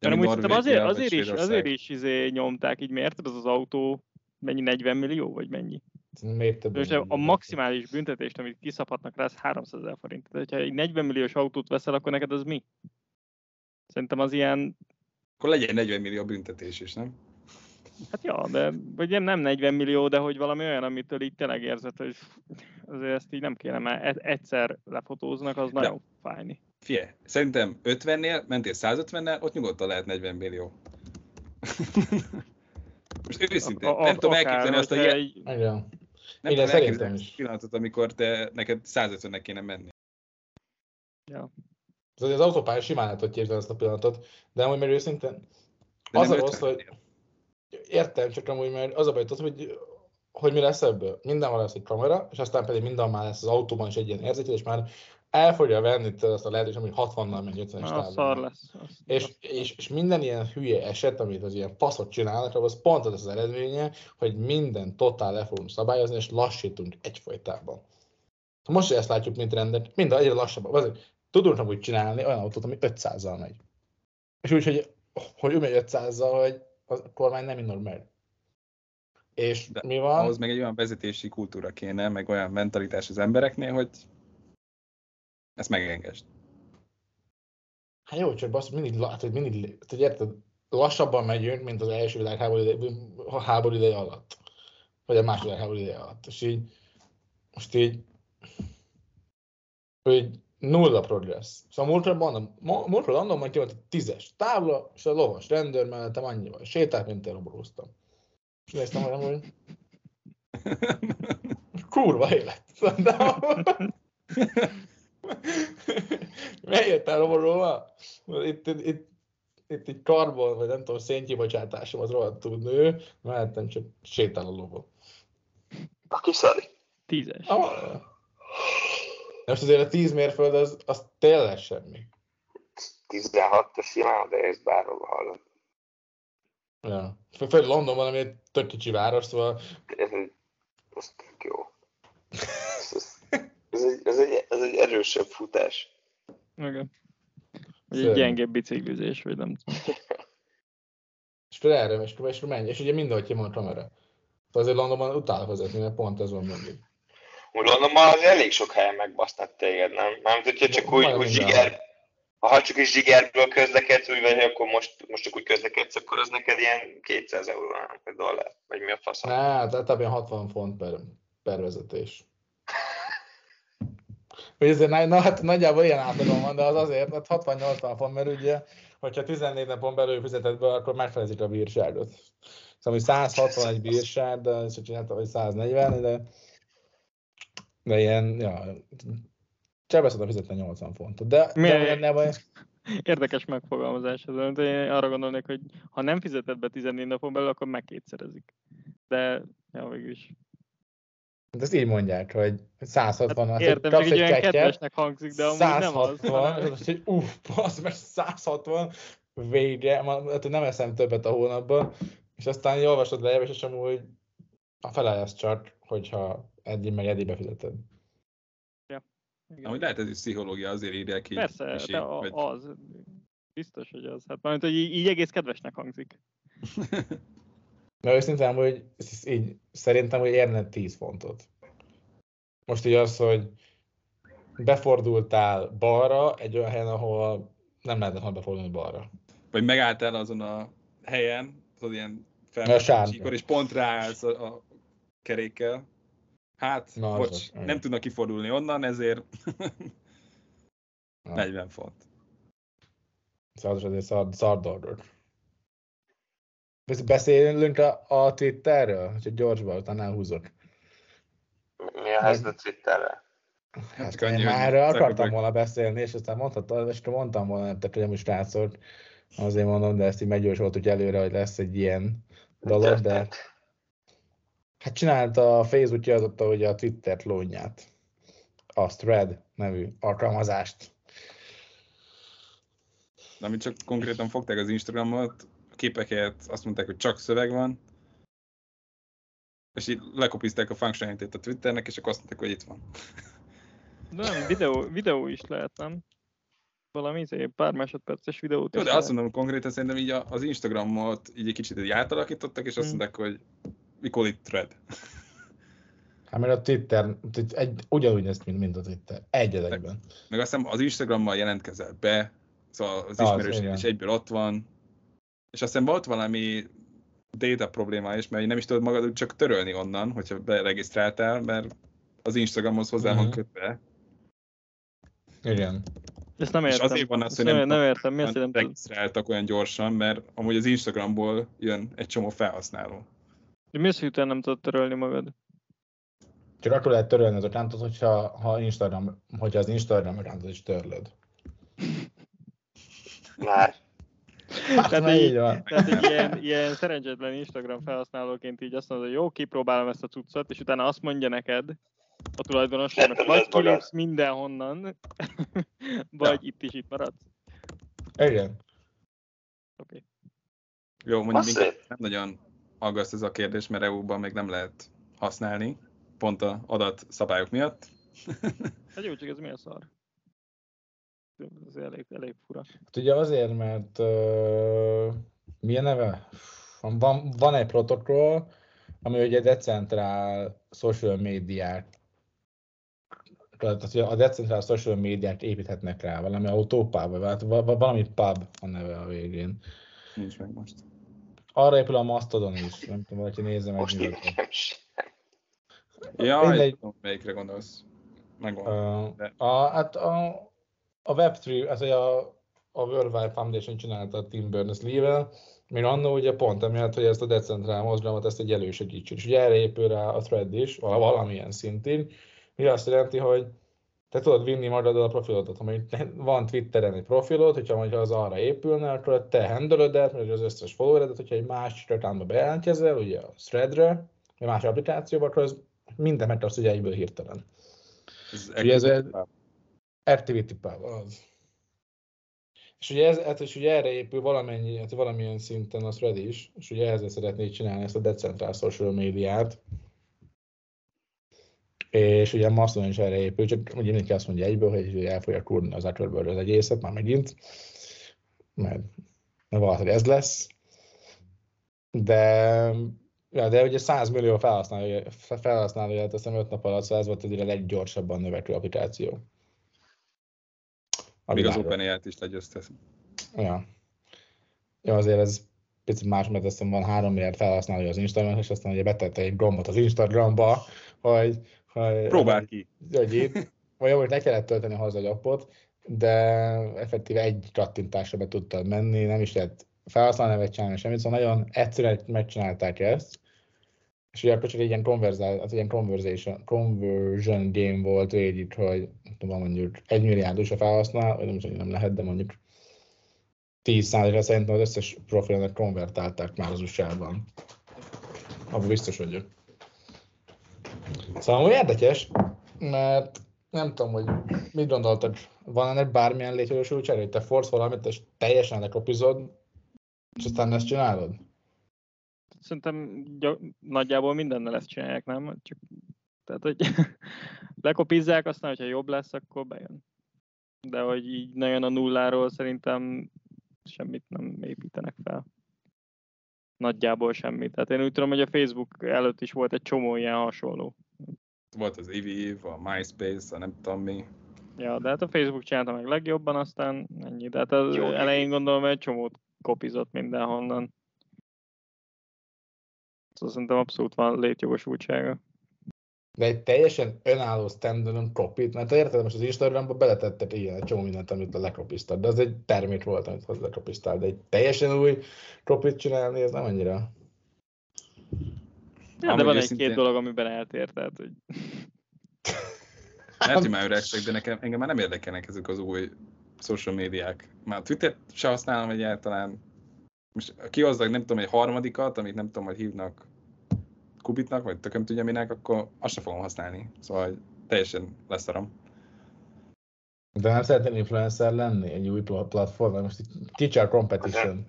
Ja, Mert amúgy szerintem azért, azért, is, azért is izé nyomták így, mert az az autó mennyi 40 millió, vagy mennyi? Miért több? Most a maximális büntetést, amit kiszabhatnak rá, az 300 ezer forint. Tehát, hogyha egy 40 milliós autót veszel, akkor neked az mi? Szerintem az ilyen, akkor legyen 40 millió büntetés is, nem? hát ja, de vagy nem, nem 40 millió, de hogy valami olyan, amitől így tényleg érzed, hogy azért ezt így nem kéne, mert e- egyszer lefotóznak, az nagyon fájni. Figyelj, szerintem 50-nél, mentél 150-nel, ott nyugodtan lehet 40 millió. Most őszintén, A- a- nem tudom elképzelni azt a, hogyha je- egy- Igen. nem Igen, tudom elképzelni azt pillanatot, amikor te, neked 150-nek kéne menni. Az, az autópályán simán lehet, hogy képzelni ezt a pillanatot, de amúgy mert őszintén, De az a nem rossz, hogy 50-nél. értem, csak amúgy mert az a baj, tudod, hogy, hogy mi lesz ebből. Mindenhol lesz egy kamera, és aztán pedig minden már lesz az autóban is egy ilyen érzékel, és már el fogja venni azt a lehetőséget, hogy 60-nal menj 50-es Na, az távon. szar lesz. És, és, és minden ilyen hülye eset, amit az ilyen faszot csinálnak, az pont az az eredménye, hogy minden totál le fogunk szabályozni, és lassítunk egyfolytában. Most, hogy ezt látjuk, mint rendet, minden egyre lassabban. Azért tudunk amúgy csinálni olyan autót, ami 500-zal megy. És úgy, hogy, hogy ő megy 500-zal, hogy a kormány nem indul meg. És De mi van? Ahhoz meg egy olyan vezetési kultúra kéne, meg olyan mentalitás az embereknél, hogy ezt megengedj. Hát jó, csak basz, mindig, lát, hogy mindig, hogy érted, lassabban megyünk, mint az első világháború ide, a háború ideje alatt. Vagy a második világháború ideje alatt. És így, most így, hogy nulla progress. Szóval múltkor mondom, mo- múltkor mondom, hogy volt a tízes tábla, és a lovas rendőr mellettem annyival. Sétált, mint én roborúztam. És néztem, hogy hogy kurva élet. De Megjött el roboróval? Itt, itt, itt, itt egy karbon, vagy nem tudom, szénkibocsátásom az rohadtul nő, mehettem csak sétál a lovon. Aki szari. Tízes. Ah. Most azért a 10 mérföld az, az tényleg semmi. 16-os simán, de ezt bárhol hallod. Ja. Fő- Főleg Londonban, ami egy tök kicsi város, szóval Ez ez tök jó. Ez, ez, ez, egy, ez, egy, ez egy erősebb futás. Igen. Vagy egy gyengébb biciklizés, vagy nem tudom. és akkor erre, és akkor, és akkor menj, és ugye mindenhogy van a kamera. Szóval azért Londonban utál vezetni, mert pont ez van mindig. Úgy Londonban az elég sok helyen megbasznak téged, nem? Mármint, hogyha csak úgy, úgy zsiger, ha csak is zsigerből közlekedsz, úgy vagy, akkor most, most csak úgy közlekedsz, akkor az neked ilyen 200 euró? Vagy dollár, vagy mi a faszom. Ne, hát általában ilyen 60 font per, per vezetés. Hogy ezért, na, na, hát nagyjából ilyen átlagon van, de az azért, hát 60-80 font, mert ugye, hogyha 14 napon belül fizeted be, akkor megfelezik a bírságot. Szóval, hogy 161 bírság, de ezt csináltam, hogy 140, de, de ilyen, ja, csebbeszedve fizetni 80 fontot. De, Mi- de lenne baj, Érdekes megfogalmazás ez. Mert Én arra gondolnék, hogy ha nem fizeted be 14 napon belül, akkor megkétszerezik. De, ja, végül is. De ezt így mondják, hogy 160 Hát az értem, kapsz egy kettyet, kedvesnek hangzik, de amúgy nem az. 160, és hanem- azt, hogy uff, basz, mert 160 végre, ma- hát, nem eszem többet a hónapban, és aztán olvasod le, és amúgy a fele lesz csak, hogyha eddig meg eddig befizeted. Igen. Amúgy lehet ez is pszichológia, azért írják így. Persze, és így, de a, hogy- az. Biztos, hogy az. Hát mert hogy így, így egész kedvesnek hangzik. Mert őszintén, hogy így szerintem, hogy érne 10 fontot. Most így az, hogy befordultál balra egy olyan helyen, ahol nem lehetett volna befordulni balra. Vagy megálltál azon a helyen, tudod, ilyen csíkon, és pont ráállsz a, a kerékkel. Hát, Na, az bocs, az, nem tudnak kifordulni onnan, ezért Na. 40 font. Szóval az azért szar, szar dolgok. Besz- Beszélünk a, a Twitterről? Hogy gyorsban, utána elhúzok. Mi a helyzet a Twitterrel? Hát csak annyi, én hogy már erről akartam volna beszélni, és aztán mondhatta, és akkor mondtam volna nektek, hogy amúgy srácok, azért mondom, de ezt így megjósoltuk előre, hogy lesz egy ilyen dolog, de hát csinálta a Facebook kiadotta ugye a Twitter klónját, a Thread nevű alkalmazást. De amit csak konkrétan fogták az Instagramot, képeket azt mondták, hogy csak szöveg van, és így lekopizták a functionalityt a Twitternek, és akkor azt mondták, hogy itt van. De nem, videó, videó is lehet, nem? Valami izé, pár másodperces videót Jó, de lehet. azt mondom, konkrétan szerintem így az Instagramot így egy kicsit így átalakítottak, és azt Hmm. mondták, hogy we call it thread. Hát mert a Twitter egy, ugyanúgy lesz, mint, mint a Twitter. Egy egyben. Meg azt hiszem az Instagrammal jelentkezel be, szóval az Az, ismerőség is egyből ott van, és azt hiszem volt valami data probléma is, mert nem is tudod magad csak törölni onnan, hogyha beregisztráltál, mert az Instagramhoz hozzá van Mhm. kötve. Igen. Ezt nem És értem. azért van az, hogy nem, nem nem értem. Mi az, hogy nem regisztráltak olyan gyorsan, mert amúgy az Instagramból jön egy csomó felhasználó. De mi az, hogy utána nem tudod törölni magad? Csak akkor lehet törölni az accountot, hogyha ha Instagram, hogyha az Instagram accountot is törlöd. Már. Hát, Tehát na, így- így van. Tehát egy ilyen, ilyen szerencsétlen Instagram felhasználóként így azt mondod, hogy jó, kipróbálom ezt a cuccot, és utána azt mondja neked a tulajdonosnak, vagy kilépsz mindenhonnan, vagy itt is itt maradsz. Igen. Oké. Jó, mondjuk nem nagyon aggaszt ez a kérdés, mert EU-ban még nem lehet használni, pont a adat szabályok miatt. Hát jó, csak ez milyen szar? Ez elég, elég fura. Hát ugye azért, mert uh, milyen neve? Van, van, van egy protokoll, ami ugye decentrál social médiát tehát a decentrál social médiát építhetnek rá, valami autópub, vagy val- val- valami pub a neve a végén. Nincs meg most. Arra épül a Mastodon is, nem tudom, valaki nézze meg Most nekem sem. Ja, tudom, melyikre gondolsz. Megvan. Uh, De- a, hát a, a Web3, ez a, a World Wide Foundation csinálta a Tim Berners-Lee-vel, még annó ugye pont emiatt, hogy ezt a decentrál mozgalmat ezt egy elősegítsük. És ugye erre épül rá a thread is, val- valamilyen szintén, mi azt jelenti, hogy te tudod vinni magaddal a profilodat. Ha mondjuk van Twitteren egy profilod, hogyha mondjuk az arra épülne, akkor te handledet, vagy az összes followeredet, hogyha egy más reklámba bejelentkezel, ugye a threadre, vagy más applikációba, akkor az minden megtartsz ugye egyből hirtelen. Ez Ugye ez Activity Pub, az. És ugye, ez, hát és ugye erre épül valamennyi, hát valamilyen szinten a thread is, és ugye ezzel szeretnék csinálni ezt a decentral social médiát. És ugye a Mastodon is erre épül, csak ugye mindenki azt mondja egyből, hogy el fogja kurni az Zuckerberg az egészet már megint, mert mert valahogy ez lesz. De, ja, de ugye 100 millió felhasználója, felhasználója hiszem 5 nap alatt, szóval ez volt az a leggyorsabban növekvő applikáció. A Még az. OpenAI-t is legyőzte. Ja. ja, azért ez picit más, mert azt van 3 milliárd felhasználója az Instagram, és aztán ugye betette egy gombot az Instagramba, hogy, hogy Próbál ki. hogy itt, vagy hogy ne kellett tölteni hozzá egy appot, de effektíve egy kattintásra be tudtad menni, nem is lehet felhasználni nevet csinálni, semmit, szóval nagyon egyszerűen megcsinálták ezt, és ugye csak egy ilyen, konverzál, az ilyen conversation, conversion game volt végig, hogy tudom, mondjuk egy milliárdos a felhasznál, vagy nem, is, nem lehet, de mondjuk 10 százalékra szerintem az összes profilnak konvertálták már az USA-ban. Abban biztos vagyok. Szóval amúgy érdekes, mert nem tudom, hogy mit gondoltad, van ennek bármilyen létjogosultsága, hogy te forsz valamit, és teljesen lekopizod, és aztán ezt csinálod? Szerintem gy- nagyjából mindennel ezt csinálják, nem? Csak, tehát, hogy lekopizzák, aztán, hogyha jobb lesz, akkor bejön. De hogy így nagyon a nulláról szerintem semmit nem építenek fel. Nagyjából semmit. Tehát én úgy tudom, hogy a Facebook előtt is volt egy csomó ilyen hasonló. Volt az Evive, a MySpace, a nem tudom mi. Ja, de hát a Facebook csinálta meg legjobban, aztán ennyi. De hát az Jó, elején gondolom, hogy egy csomót kopizott mindenhonnan. Szóval szerintem abszolút van létjogosultsága. De egy teljesen önálló standalone kopit, mert érted, most az Instagramba beletettek ilyen egy csomó mindent, amit lekopiztad, de az egy termék volt, amit hozzá lekopiztál, de egy teljesen új kopit csinálni, ez nem annyira. Ja, de van egy-két dolog, amiben eltér, tehát hogy Lehet, hogy már öregszek, de nekem, engem már nem érdekelnek ezek az új social médiák. Már Twitter se használom egyáltalán. Most kihozzak, nem tudom, egy harmadikat, amit nem tudom, hogy hívnak Kubitnak, vagy tököm tudja minek, akkor azt sem fogom használni. Szóval teljesen leszarom. De nem szeretnél influencer lenni egy új pla- platformon? Most a competition.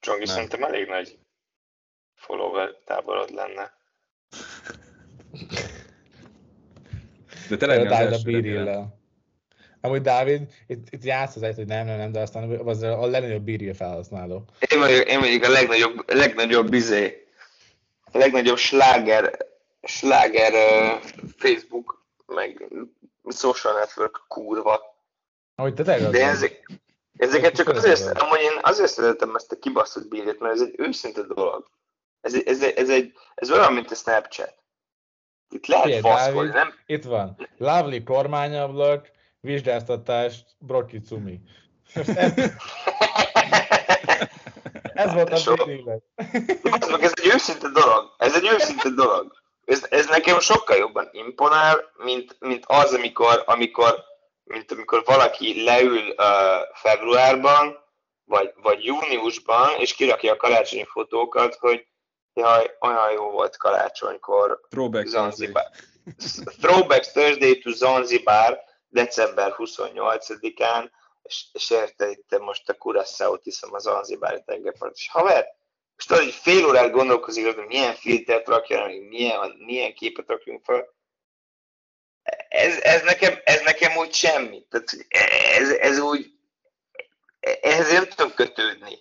Csongi szerintem elég nagy follower táborod lenne. De tényleg az első. Amúgy Dávid, itt, itt játsz az hogy nem, nem, nem, de aztán az a legnagyobb bíril felhasználó. Én vagyok, én vagyok a legnagyobb, legnagyobb izé, a legnagyobb sláger, sláger uh, Facebook, meg social network kurva. Amúgy te De ezek, ezeket csak azért, amúgy én azért szeretem ezt a kibaszott bírét, mert ez egy őszinte dolog. Ez, ez, ez, egy, ez olyan, mint a Snapchat. Itt lehet faszkolni, nem? Itt van. Lovely kormányablak, vizsgáztatás, Broki Cumi. Most ez, ez volt a So-. Bazd meg, ez egy őszinte dolog. Ez egy őszinte dolog. Ez, ez nekem sokkal jobban imponál, mint, mint az, amikor, amikor, mint amikor valaki leül uh, februárban, vagy, vagy júniusban, és kirakja a karácsonyi fotókat, hogy jaj, olyan jó volt karácsonykor, Throwback Zanzibar. Throwback Thursday to Zanzibar, december 28-án, és, és érte itt most a Curaçao-t iszom a Zanzibári tengerpart. És haver, most tudod, hogy fél órát gondolkozik, hogy milyen filtert rakja, meg milyen, milyen képet rakjunk fel. Ez, ez, nekem, ez nekem úgy semmi. Tehát ez, ez úgy, ehhez nem tudom kötődni.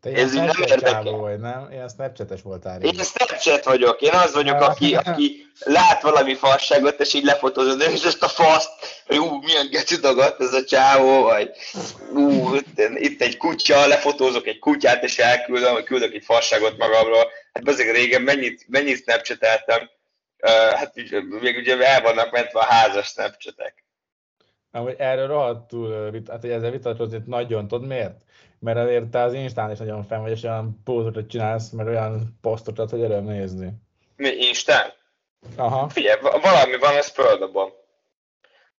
Te Ez így nem érdekel. vagy, nem? Ilyen Snapchates voltál Én. Snapchat vagyok, én az vagyok, aki, aki lát valami fasságot, és így lefotózod, és ezt a faszt, hogy ú, milyen geci dagadt ez a csávó, vagy ú, itt, egy kutya, lefotózok egy kutyát, és elküldöm, vagy küldök egy fasságot magamról. Hát azért régen mennyit, mennyit snapchateltem, uh, hát még ugye el vannak mentve a házas snapchatek. Amúgy erről rohadtul, hát hogy ezzel vitatkozni nagyon, tudod miért? Mert azért te az Instán is nagyon fenn vagy, és olyan pózokat csinálsz, meg olyan posztokat, hogy öröm nézni. Mi, Instán? Aha. Figyelj, va- valami van, ezt földobom.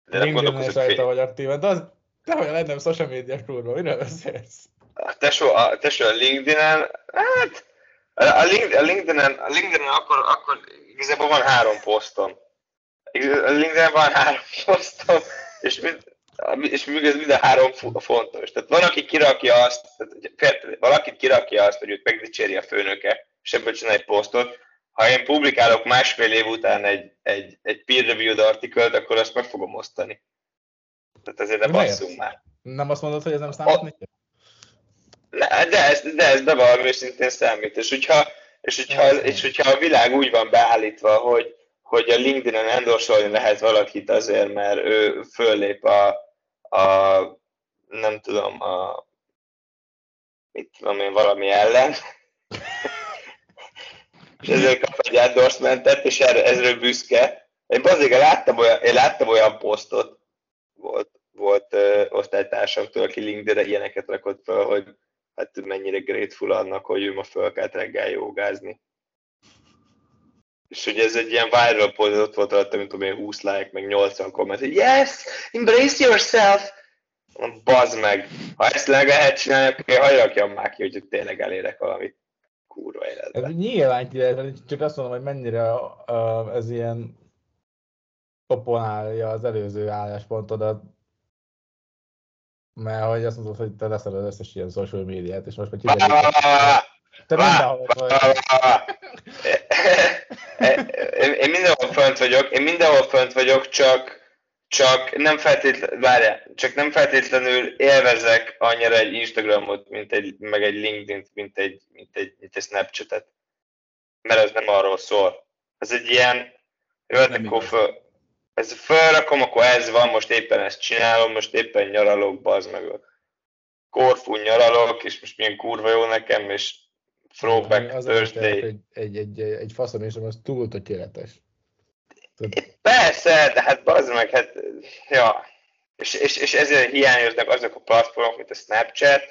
De LinkedIn is rajta vagy aktívan, de az te a legnagyobb social media kurva, miről beszélsz? A tesó, a tesó a LinkedIn-en, hát a, Link, a LinkedIn-en, a LinkedIn-en akkor, akkor igazából van három posztom. A LinkedIn-en van három posztom, és, mind, és még ez mind a három fo- fontos. Tehát van, aki kirakja azt, tehát, hogy fél- valaki kirakja azt, hogy őt megdicséri a főnöke, és ebből csinál egy posztot. Ha én publikálok másfél év után egy, egy, egy peer-reviewed artikelt, akkor azt meg fogom osztani. Tehát ezért ne basszunk már. Nem azt mondod, hogy ez nem számít? Ne, de ez, de ez bevallom őszintén számít. És hogyha, és, hogyha, és hogyha a világ úgy van beállítva, hogy, hogy a LinkedIn-en endorsolni lehet valakit azért, mert ő föllép a, a nem tudom, a mit tudom én, valami ellen, és ezért kap egy endorsementet, és erre, ezről büszke. Én azért láttam olyan, én láttam olyan posztot, volt, volt ö, osztálytársamtól, aki LinkedIn-re ilyeneket rakott fel, hogy hát mennyire grateful annak, hogy ő ma fölkelt reggel jogázni. És hogy ez egy ilyen viral post, ott volt rajta, mint tudom én, 20 like, meg 80 komment, hogy yes, embrace yourself! Bazd meg! Ha ezt meg lehet csinálni, akkor én hagyjak már ki, hogy tényleg elérek valamit kurva Ez életben. nyilván ki lehet, csak azt mondom, hogy mennyire uh, ez ilyen opponálja az előző álláspontodat, mert hogy azt mondod, hogy te leszel az összes ilyen social médiát, és most már Vá, kiderült, vá, vá, vá, te vá, mindenhol vá, vagy. vá, vá, vá. Én én mindenhol fönt vagyok, én mindenhol fönt vagyok, csak, csak nem feltétlenül, várjál, csak nem feltétlenül élvezek annyira egy Instagramot, mint egy, meg egy LinkedIn-t, mint egy, mint egy, mint egy Snapchat-et. Mert ez nem arról szól. Ez egy ilyen, jó, Nem akkor föl, ez felrakom, akkor ez van, most éppen ezt csinálom, most éppen nyaralok, bazd meg. Korfú nyaralok, és most milyen kurva jó nekem, és throwback Az Thursday. egy, egy, egy, egy faszom, és az túl tökéletes. Persze, de hát bazd meg, hát, ja. És, és, és ezért hiányoznak azok a platformok, mint a Snapchat,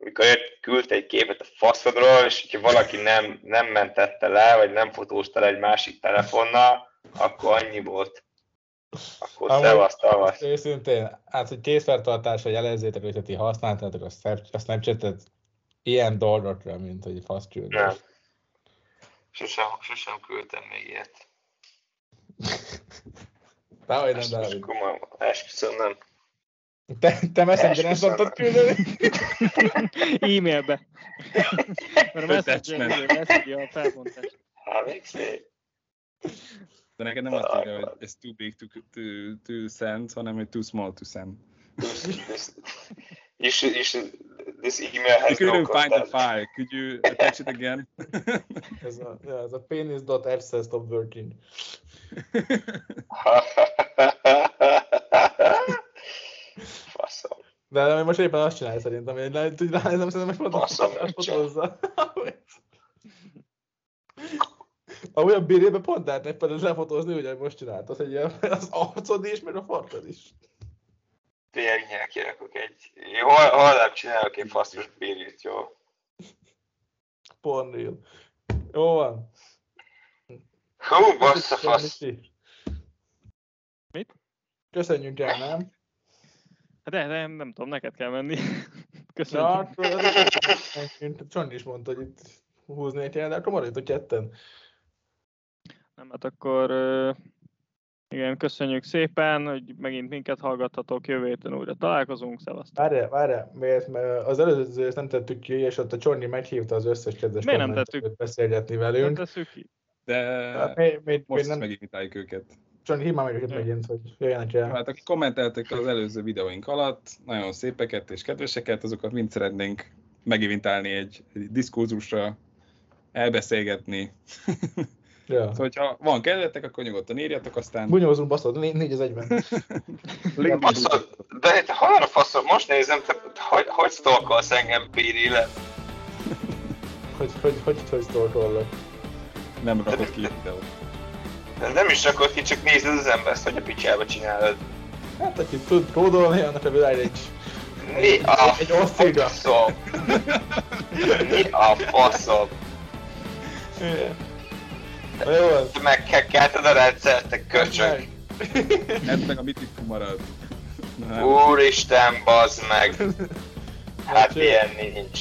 amikor jött, küldte egy képet a faszodról, és hogyha valaki nem, nem mentette le, vagy nem fotózta le egy másik telefonnal, akkor annyi volt. Akkor Amúgy- szevasz, tavasz. Őszintén, hát, hogy készfeltartás, hogy jelezzétek, hogy ti használtátok a Snapchat-et ilyen dolgokra, mint hogy fasz Nem. küldés. Sosem, sosem küldtem még ilyet. Dehogy nem, Dávid. komolyan, esküszöm, nem. Te, te Messengeren szoktad küldeni? E-mailbe. Mert a Messenger Attachment. leszedi a felbontást. Hát, még szép. De neked nem azt írja, hogy ez too big to, to, to send, hanem hogy too small to send. You should, you should, this email has You no couldn't find the file. Could you attach it again? Ez a, ja, ez a penis.fc stop working. Faszom. De most éppen azt csinálja szerintem, hogy le, hogy ránézem, szerintem most Faszom, fotózza. mit fotózza. Ahogy a bérébe pont lehetne például lefotózni, ugye most csináltad, hogy ilyen, az arcod is, meg a farkad is. Tényleg kirakok egy... Hol, holnap csinálok egy faszos bírét, jó? Pornreel. Jó van. Hú, bassza fasz. Mit? Köszönjük el, nem? Hát de, de nem tudom, neked kell menni. Köszönöm. akkor az- Csondi is mondta, hogy itt húzni kell, de akkor maradjatok ketten. Nem, hát akkor igen, köszönjük szépen, hogy megint minket hallgattatok, jövő héten újra találkozunk, szevasztok. Várjál, várjál, miért? Mert az előző ezt nem tettük ki, és ott a Csorni meghívta az összes kedves Miért nem tettük? beszélgetni Nem velünk. tesszük ki? De Hát, még, még, most még nem, megimitáljuk őket. Csorni, hívd már meg őket megint, hogy jöjjenek el. Hát akik kommenteltek az előző videóink alatt, nagyon szépeket és kedveseket, azokat mind szeretnénk megivintálni egy, egy diszkózusra, elbeszélgetni. Ja. Szóval, hogyha van kedvetek, akkor nyugodtan írjatok, aztán... Bunyózunk, baszod, né- négy az egyben. Baszod, de te hol a faszom? Most nézem, te, hogy, hogy stalkolsz engem, Piri, le? hogy, hogy, hogy, hogy sztorkollak. Nem rakott ki videót. De nem is rakod ki, csak nézed az embert, hogy a picsába csinálod. Hát, aki tud kódolni, annak a világ egy, Mi a egy faszom? Mi a faszom? Jó meghekkelted a rendszert, te köcsög. Ez meg a mitikú marad. Úristen, bazd meg! Hát ilyen nincs.